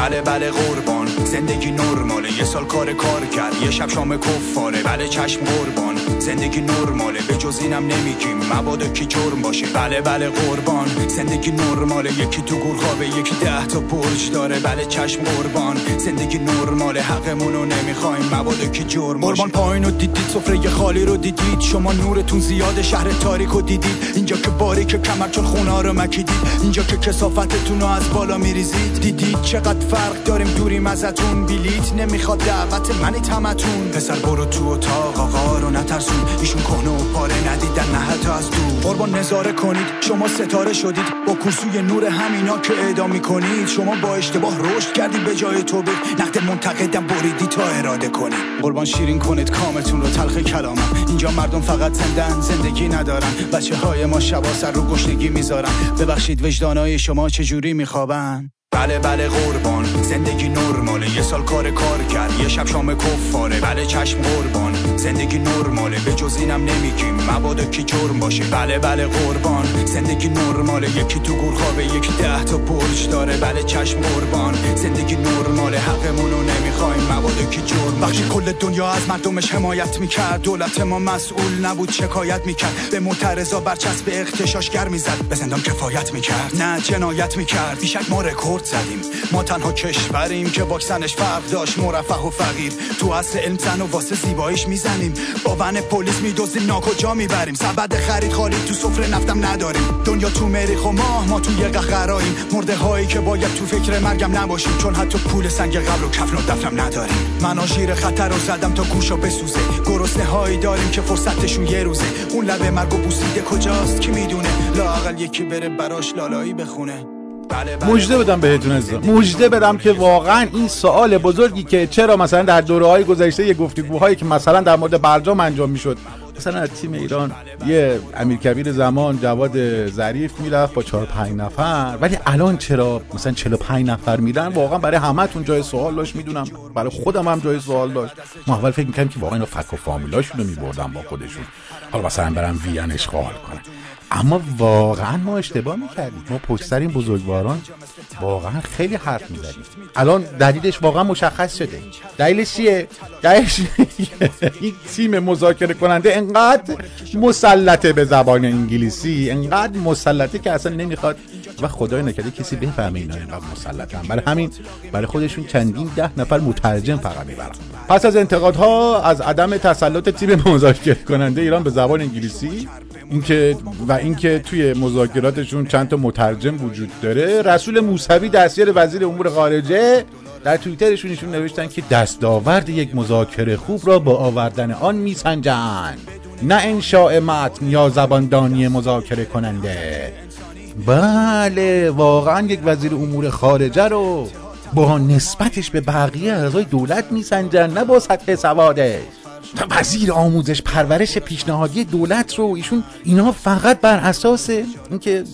بله بله قربان. زندگی نرماله. یه سال کار کار کرد. یه شب شام کفاره. بله چشم قربان. زندگی نرماله. به جز اینم نمیگیم. مبادا کی جرم باشه. بله بله قربان. زندگی نرماله. یکی تو گور خوابه یکی ده تا برج داره. بله چشم قربان. زندگی نرماله. حقمونو نمی‌خوایم. مبادا کی جرم باشه. قربان پایین رو دیدید. سفره خالی رو دیدید. شما نورتون زیاد شهر تاریک رو دیدید. اینجا که باریک کمر چون خونا رو مکیدید اینجا که کسافتتون رو از بالا میریزید. دیدید چقدر فرق داریم دوریم ازتون بیلیت نمی‌خواد دعوت منی تمتون پسر برو تو اتاق آقا رو نترسون. ایشون کهنه و پاره ندیدن نه حتی از دور. قربان نظاره کنید شما ستاره شدید. با کرسوی نور همینا که اعدام می‌کنید. شما با اشتباه رشد کردید به جای توبه نقد منتقدم بریدی تا اراده کنید قربان شیرین کنید کامتون رو تلخ کلامم. اینجا مردم فقط زندن زندگی ندارن. بچه های ما شبا سر رو گشنگی می‌ذارن ببخشید وجدانای شما چجوری میخوابن؟ بله بله قربان. زندگی نرماله. یه سال کار کار کرد. یه شب شام کفاره. بله چشم قربان. زندگی نرماله. به جز اینم نمیگیم. مبادا کی جرم باشه؟ بله بله قربان. زندگی نرماله. یکی تو گور خوابه یکی ده تا برج داره. بله چشم قربان. زندگی نرماله. حقمونو نمی‌خوایم. مبادا کی جرم وقتی کل دنیا از مردمش حمایت می‌کرد دولت ما مسئول نبود شکایت می‌کرد. به معترضا برچسب اختشاشگر می‌زد. به زندان کفایت می‌کرد. نه جنایت می‌کرد. بیشک ما رکورد زدیم. ما تنها کشوریم که واکسنش فرق داشت مرفه و فقیر. تو اصل علم زن و واسه زیباییش می‌زنیم. با ون پلیس میدوزیم ناکجا می‌بریم. سبد خرید خالی تو سفره نفتم نداریم. دنیا تو مریخ و ماه ما تو یه قهراییم مرده هایی که باید تو فکر مرگم نباشیم. چون حتی پول سنگ قبل و کفن و دفنم نداریم. من آژیر خطر رو زدم تا گوشا بسوزه. گرسنه هایی داریم که فرصتشون یه روزه. اون لبه مرگ و بوسیده کجاست؟ کی می‌دونه؟ لاقل یکی بره براش لالایی بخونه.
مژده بدم بهتون از مژده بدم که واقعا این سوال بزرگی که چرا مثلا در دوره های گذشته یه گفتگوهایی که مثلا در مورد برجام انجام می‌شد. مثلا از تیم ایران یه امیرکبیر زمان جواد ظریف می‌رفت با چهار پنج نفر. ولی الان چرا مثلا 45 نفر میرن؟ واقعا برای همتون جای سوال داشت می‌دونم. برای خودم هم جای سوال داشت. ما اول فکر می‌کنم که واقعا اینا فک و فامیلاشون میبردن با خودشون. حالا مثلا برن وین اشغال کنن اما واقعا ما اشتباه می‌کردیم. ما پشت این بزرگواران واقعا خیلی حرف می‌زدیم. الان دلیلش واقعا مشخص شده. دلیلش چیه؟ دلیلش این تیم مذاکره کننده انقدر مسلطه به زبان انگلیسی انقدر مسلطه که اصلا نمی‌خواد و خدای نکرده کسی بفهمه اینا اینقدر مسلطن. برای همین برای خودشون چندین ده نفر مترجم فقط می‌برن. پس از انتقادها از عدم تسلط تیم مذاکره کننده ایران به زبان انگلیسی اینکه و اینکه توی مذاکراتشون چند تا مترجم وجود داره. رسول موسوی دستیار وزیر امور خارجه در توییترشون ایشون نوشتن که دستاورد یک مذاکره خوب را با آوردن آن میسنجند. نه انشاء متن یا زباندانی مذاکره کننده. بله واقعا یک وزیر امور خارجه رو با نسبتش به بقیه اعضای دولت میسنجن نه با سطح سوادش. وزیر آموزش پرورش پیشنهادی دولت رو ایشون اینا فقط بر اساس اینکه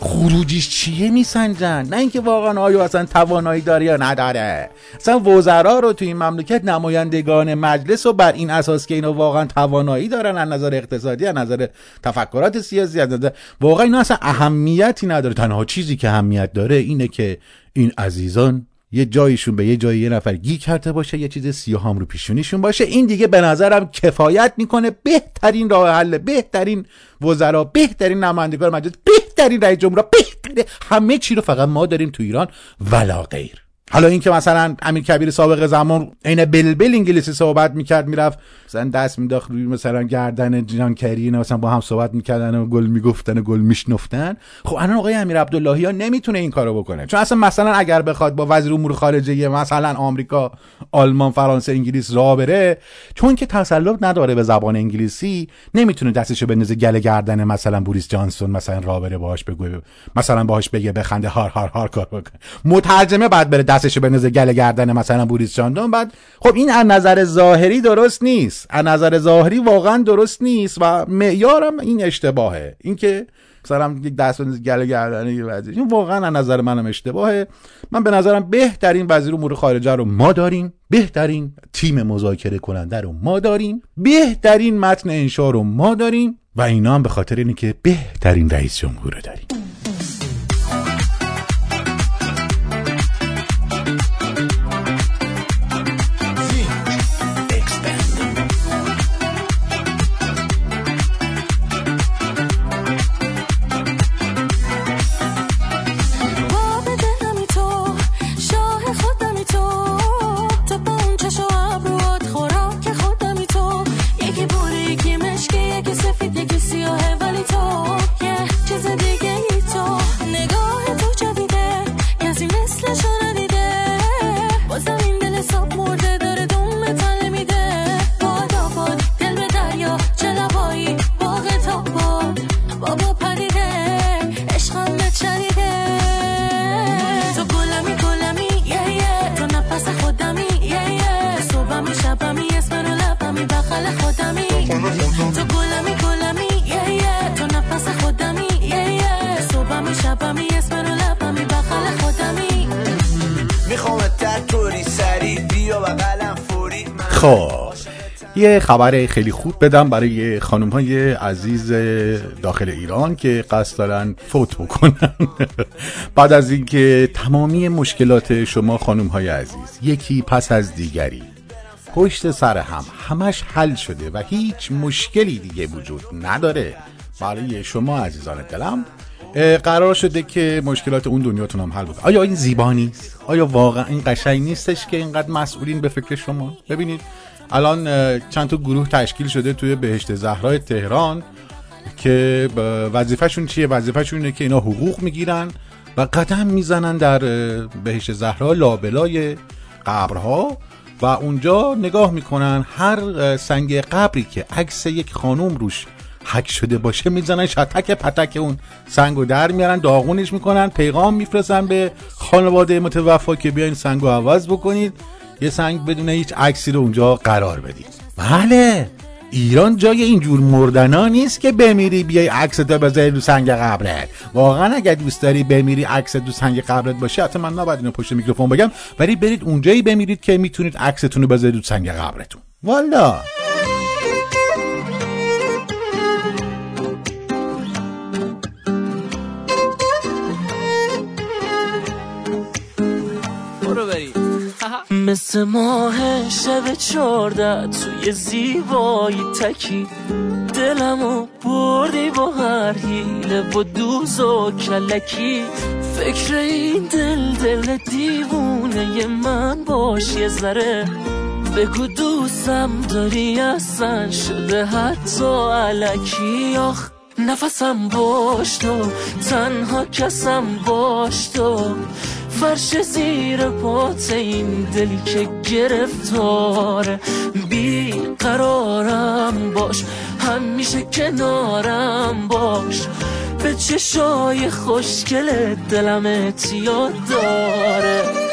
خروجیش چیه میسنجن؟ نه اینکه واقعا آیا اصلا توانایی داره یا نداره. اصلا وزرا رو تو این مملکت نمایندگان مجلس رو بر این اساس که اینا واقعا توانایی دارن از نظر اقتصادی از نظر تفکرات سیاسی از نظر واقعا اینا اصلا اهمیتی نداره. تنها چیزی که اهمیت داره اینه که این عزیزان یه جایشون به یه جای یه نفر گی کرده باشه یه چیز سیاه رو پیشونیشون باشه. این دیگه به نظرم کفایت می‌کنه. بهترین راه حل بهترین وزرا بهترین نمایندگان مجلس بهترین رئیس جمهور بهترین همه چی رو فقط ما داریم تو ایران. ولا غیر. حالا اینکه مثلا امیر کبیر سابق زمان عین بلبل انگلیسی صحبت می‌کرد می‌رفت مثلا دست مینداخت روی مثلا گردن جان کرین مثلا با هم صحبت می‌کردن و گل می‌گفتن و گل میشنفتن. خب الان آقای امیر عبداللهی ها نمی‌تونه این کارو بکنه. چون اصلا مثلا اگر بخواد با وزیر امور خارجه مثلا آمریکا آلمان فرانسه انگلیس راه بره چون که تسلط نداره به زبان انگلیسی نمی‌تونه دستشو بندازه گله گردن مثلا بوریس جانسون مثلا راه بره باهاش بگه مثلا باهاش بگه بخنده هار هار هار کار بکنه مترجمه بعد بره دستشو بندازه گله گردن مثلا بوریس جانسون بعد خب این از نظر ظاهری درست نیست. از نظر ظاهری واقعا درست نیست و معیارم این اشتباهه. اینکه مثلا یک دست گله گردن یه وزیر این واقعا از نظر منم اشتباهه. من به نظرم بهترین وزیر امور خارجه رو ما داریم. بهترین تیم مذاکره کننده رو ما داریم. بهترین متن انشا رو ما داریم. و اینا هم به خاطر اینه که بهترین رئیس جمهور رو داریم. خبر خیلی خوب بدم برای خانم های عزیز داخل ایران که قصد دارن فوت بکنن. بعد از اینکه تمامی مشکلات شما خانم های عزیز یکی پس از دیگری پشت سر هم همش حل شده و هیچ مشکلی دیگه وجود نداره برای شما عزیزان دلم قرار شده که مشکلات اون دنیاتون هم حل بود آیا این زیبا آیا واقعا این قشنگ نیستش که اینقدر مسئولین به فکر شما؟ ببینید الان چند تا گروه تشکیل شده توی بهشت زهرای تهران که وظیفهشون چیه؟ وظیفهشون اینه که اینا حقوق می‌گیرن و قدم می‌زنن در بهشت زهرا لابلای قبرها و اونجا نگاه می‌کنن هر سنگ قبری که عکس یک خانوم روش حک شده باشه می‌زنن شتک پتک اون سنگو در میارن داغونش می‌کنن پیغام میفرستن به خانواده متوفا که بیاین سنگو عوض بکنید. یه سنگ بدون هیچ عکسی رو اونجا قرار بدید. بله. ایران جای اینجور مردنا نیست که بمیری بیای عکس تو بذاری رو سنگ قبرت. واقعا اگر دوست داری بمیری عکس تو سنگ قبرت باشه حتی من نباید اینو پشت میکروفون بگم ولی برید اونجایی بمیرید که می‌تونید عکستون رو بذارید رو سنگ قبرتون. والا.
مثل ماه شب چارده توی زیبایی تکی. دلمو بردی با هر حیله و دوز و کلکی. فکر این دل دل دیوونه من باش یه ذره. بگو دوستم داری اصلا شده حتی علکی. آخ نفسم باش تو تنها کسم باش تو. فرش زیر پات این دلی که گرفتاره. بی قرارم باش همیشه کنارم باش. به چشای خوشگل دلم اتیاد داره.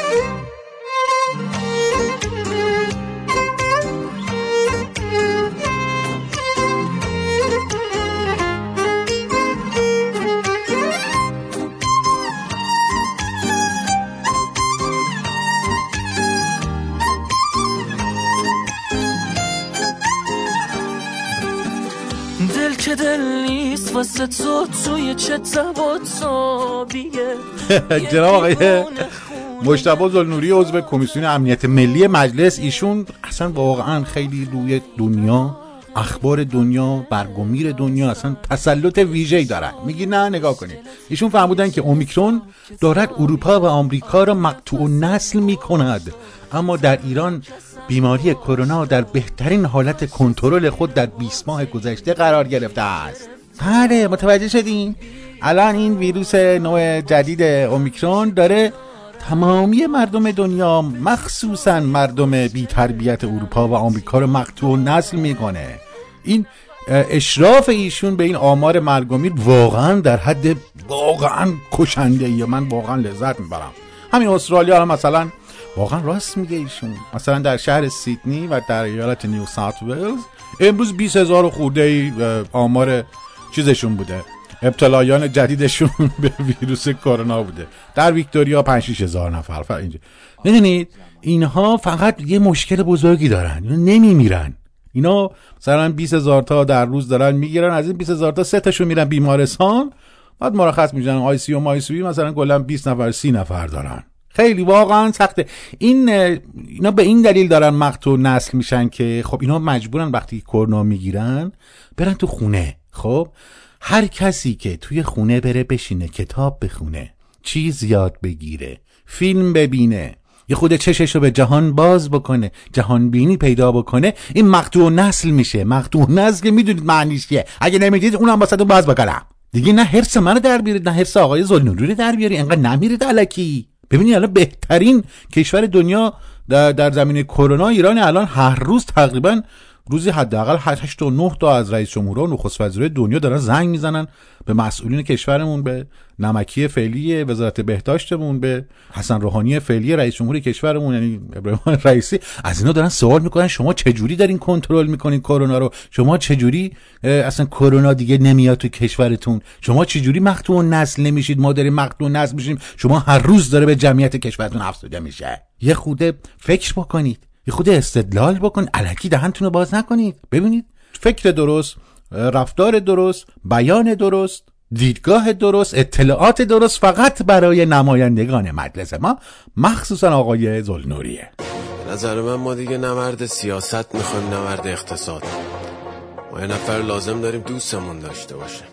واسه تو توی چه تب و تابیه
جناب آقای مجتبی زلنوری عضو کمیسیون امنیت ملی مجلس ایشون اصلا واقعا خیلی روی دنیا اخبار دنیا برگمیر دنیا اصلا تسلط ویژه‌ای دارن. میگی نه نگاه کنید. ایشون فهمودن که اومیکرون دارد اروپا و آمریکا را مقطوع نسل می‌کند. اما در ایران بیماری کرونا در بهترین حالت کنترل خود در 20 ماه گذشته قرار گرفته است. بله متوجه شدین. الان این ویروس نوع جدید اومیکرون داره تمامی مردم دنیا مخصوصا مردم بی تربیت اروپا و آمریکا رو مقتول نسل می‌کنه. این اشراف ایشون به این آمار مرگومیر واقعا در حد واقعا کشنده ایه من واقعا لذت می‌برم. همین استرالیا هم مثلا واقعا راست میگه ایشون. مثلا در شهر سیدنی و در ایالت نیو ساوت ولز امروز 20 هزار خورده ای آمار چیزشون بوده. ابتلایان جدیدشون به ویروس کرونا بوده. در ویکتوریا 5 6 هزار نفر. اینجا. می‌دونید اینها فقط یه مشکل بزرگی دارن. اینا نمیمیرن. اینا مثلا 20 هزار تا در روز دارن می‌گیرن از این 20 هزار تا سه تاشون میرن بیمارستان. بعد مرخص میشن. آی سی و مای سی مثلا کلا 20 نفر 30 نفر دارن. خیلی واقعا سخته. این اینا به این دلیل دارن مقتول نسل میشن که خب اینا مجبورن وقتی کرونا می‌گیرن برن تو خونه. خب هر کسی که توی خونه بره بشینه کتاب بخونه چیز یاد بگیره فیلم ببینه یه خود چشش رو به جهان باز بکنه جهان بینی پیدا بکنه این مقطوع نسل میشه. مقطوع نسل که می‌دونید معنیش چیه. اگه نمی‌دید اونم واسه باز بکنم. دیگه نه حرس منو در بیارید نه حرس آقای زلنوری رو در بیاری انقدر نمیرید علکی. ببینید الان بهترین کشور دنیا در, در زمینه کرونا ایران الان هر روز تقریبا روزی حداقل 8 تا 9 تا از رئیس جمهورها و نخست وزیرای دنیا دارن زنگ می‌زنن به مسئولین کشورمون به نمکی فعلی وزارت بهداشتمون به حسن روحانی فعلی رئیس جمهور کشورمون یعنی ابراهیم رئیسی. از اینا دارن سوال می‌کنن شما چه جوری دارین کنترل می‌کنین کرونا رو؟ شما چه جوری اصلا کرونا دیگه نمیاد تو کشورتون؟ شما چه جوری مقطوع نسل نمیشید؟ ما داریم مقطوع نسل میشیم. شما هر روز داره به جمعیت کشورتون افزوده میشه. یه خوده فکر بکنید. یه خود استدلال بکن علکی دهنتون رو باز نکنید. ببینید. فکر درست رفتار درست بیان درست دیدگاه درست اطلاعات درست فقط برای نمایندگان مجلس ما مخصوصا آقای زلنوریه.
نظر من ما دیگه نورد سیاست می‌خوایم نورد اقتصاد. ما یه نفر لازم داریم دوستمون داشته باشه.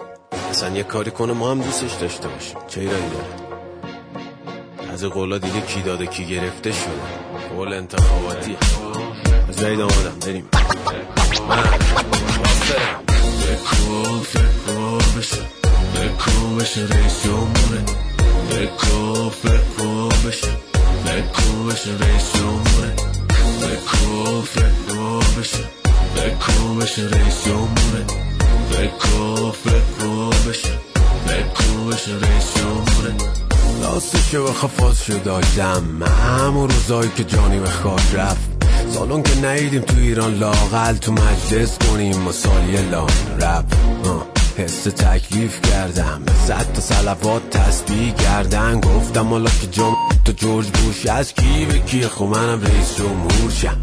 اصلا یه کاری کنه ما هم دوستش داشته باشیم. چه ایرانی داره؟ از قولا دیگه کی داده کی گرفته شده. قول انتخاباتی جدید آمادم بریم من
فکو بشه بکو بشه رئیس جمهوره بکو فکو بشه بکو بشه رئیس جمهوره بکو فکو بشه بکو بشه رئیس جمهوره فکو بشه بشه رئیس جمهوره
راستی که بخوا فاز شد داشتم. همون روزایی که جانی به خاک رفت. سالون که نیدیم تو ایران لاقل تو مجلس کنیم و سالی لان رپ حس تکلیف کردم. صد تا سلوات تسبیح کردن. گفتم حالا که جام تو جورج بوش از کی به کی خب منم رئیس جمهور شم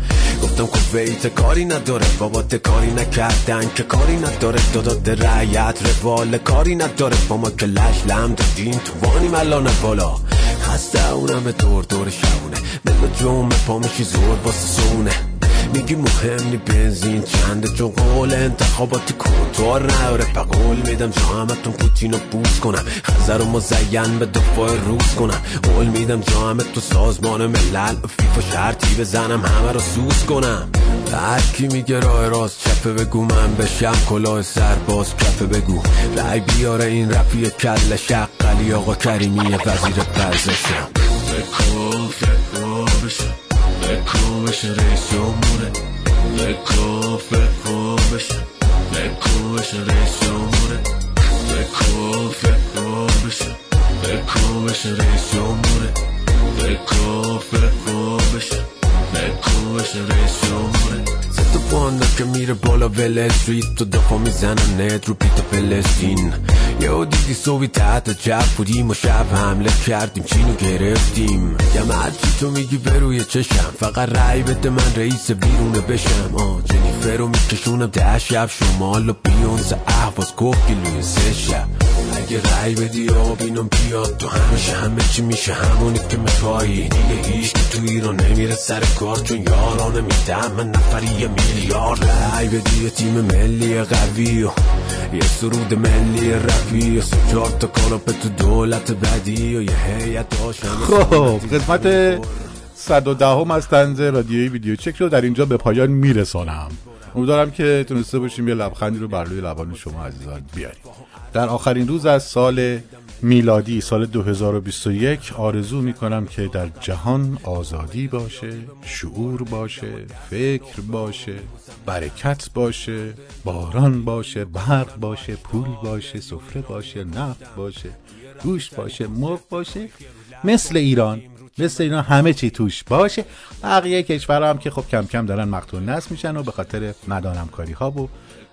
گفتم کویت کاری نداره. بابات کاری نکردن که کاری نداره. دادات رعیت روال کاری نداره. با ما که لش لم دادین تو وانی ملانه بالا. خسته اونم دور دور شونه ملو جمعه پا میشی زور واسه سونه. میگی مهم نی بنزین. چنده چون قول انتخاباتی کنتور نداره قول میدم. جامتون پوتین رو بوز کنم. خزر و مزین به دفاع روز کنم. قول میدم جامت تو سازمان ملل فیفا شرطی بزنم. همه رو سوز کنم. هر کی میگه راه راست چپه بگو من بشم. کلاه سرباز کفه بگو. رای بیاره این رفی کل شقلی آقا کریمی وزیر پرزشم
بکو بشه رئیس جمهوره بکو فکو بشه بکو بشه رئیس جمهوره بکو فکو بشه بکو بشه رئیس جمهوره بکو فکو بشه بکو بشه رئیس
که میره بالا ول استریت تو دفاع می‌زنن نت رو فلسطین یه دیدی صبحی تحت جب بودیم و شب حمله کردیم. چینو گرفتیم. یه تو میگی به روی چشم. فقط رای بده من رئیس بیرونه بشم. آه جنیفر رو میکشونم ده شب. شمال و بیونز احواز کوکیلوی سه شب. اگه رای بدی آبینم بیاد. تو همیشه همه چی میشه. همونی که میخوایی. دیگه هیچ که تو ایران نمیره سر کار چون یارانه میدم من نفری یه میلیارد. رای بدی تیم ملی قوی. یه سرود ملی رفی چهار تا کاناپه تو دولت بدی و یه هیئت
خب قسمت 110 هم از تنز رادیویی ویدیو چک رو در اینجا به پایان میرسانم امیدوارم که تونسته باشیم یه لبخندی رو بر روی لبان شما عزیزان بیاریم در آخرین روز از سال میلادی سال 2021 آرزو می کنم که در جهان آزادی باشه شعور باشه فکر باشه برکت باشه باران باشه برق باشه پول باشه سفره باشه نفت باشه گوشت باشه مرغ باشه مثل ایران مثل اینا همه چی توش باشه. بقیه کشورها هم که خب کم کم دارن مقتول نصب میشن و به خاطر ندانم کاری ها و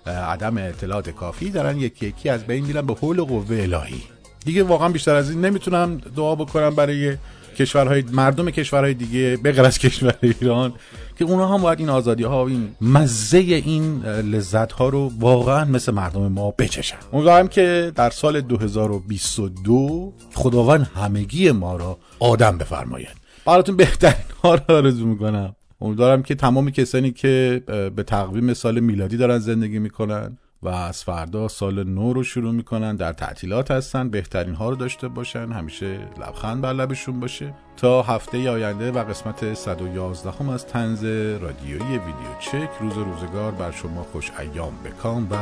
عدم اطلاعات کافی دارن یکی یکی از بین میرن به حول و قوه الهی. دیگه واقعا بیشتر از این نمی‌تونم دعا بکنم برای کشورهای مردم کشورهای دیگه به غیر از کشور ایران که اونها هم باید این آزادی ها این مزه این لذت ها رو واقعا مثل مردم ما بچشن. امیدوارم که در سال 2022 خداوند همگی ما را آدم بفرماید. براتون بهترین ها رو آرزو می‌کنم. امیدوارم که تمام کسانی که به تقویم سال میلادی دارن زندگی می‌کنن و از فردا سال نو رو شروع می‌کنن. در تعطیلات هستن. بهترین ها رو داشته باشن. همیشه لبخند بر لبشون باشه. تا هفته آینده و قسمت 111 هم از تنز رادیویی ویدیو چک. روز روزگار بر شما خوش ایام بکام و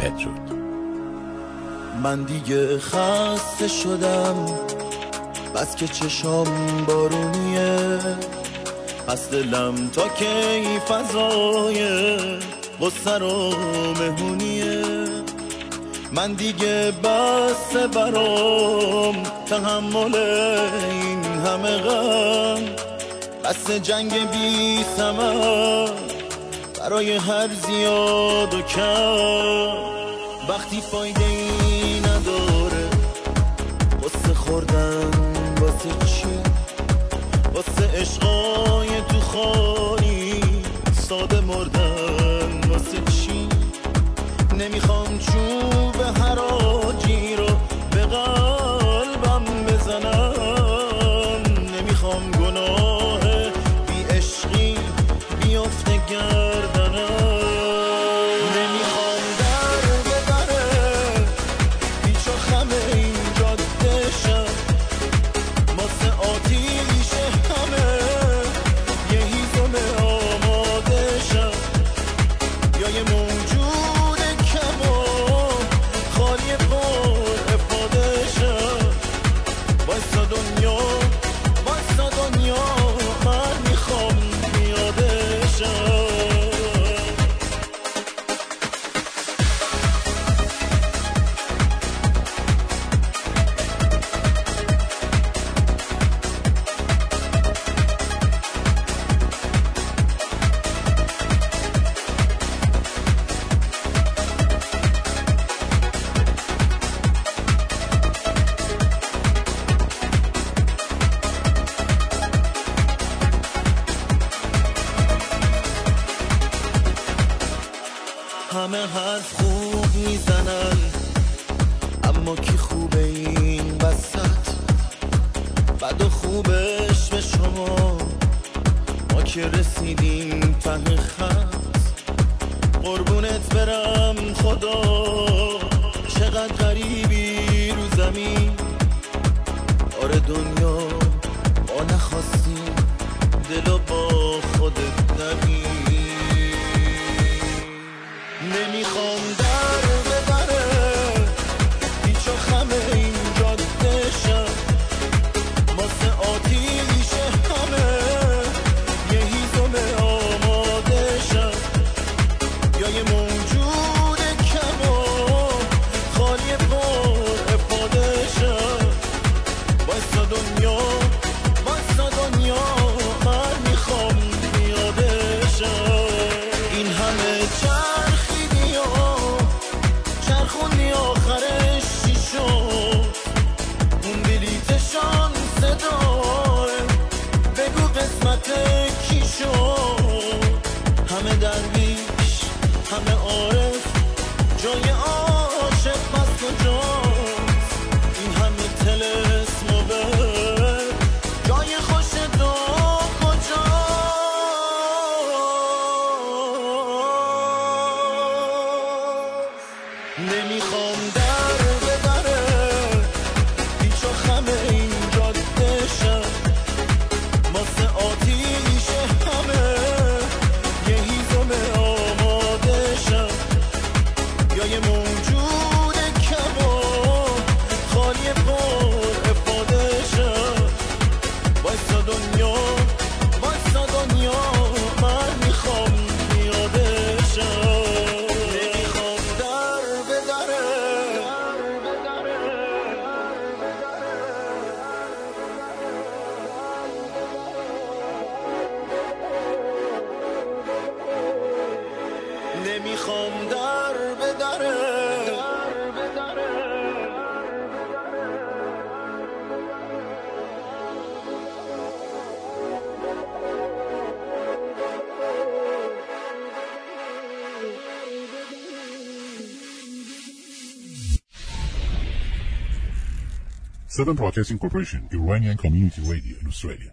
بدرود.
من دیگه خسته شدم. بس که چشام بارونیه. پس دلم تا کی فضای غصه رو مهمونیه. من دیگه بس برام تحمل این همه غم. بس جنگ بی سمر برای هر زیاد و کم. وقتی فایده ای نداره قصه خوردن واسه چی؟ واسه عشقای تو خانی ساده مردن. واسه نمی‌خوام چوب حراجی واسه کی
Southern Broadcasting Corporation, Iranian Community Radio in Australia.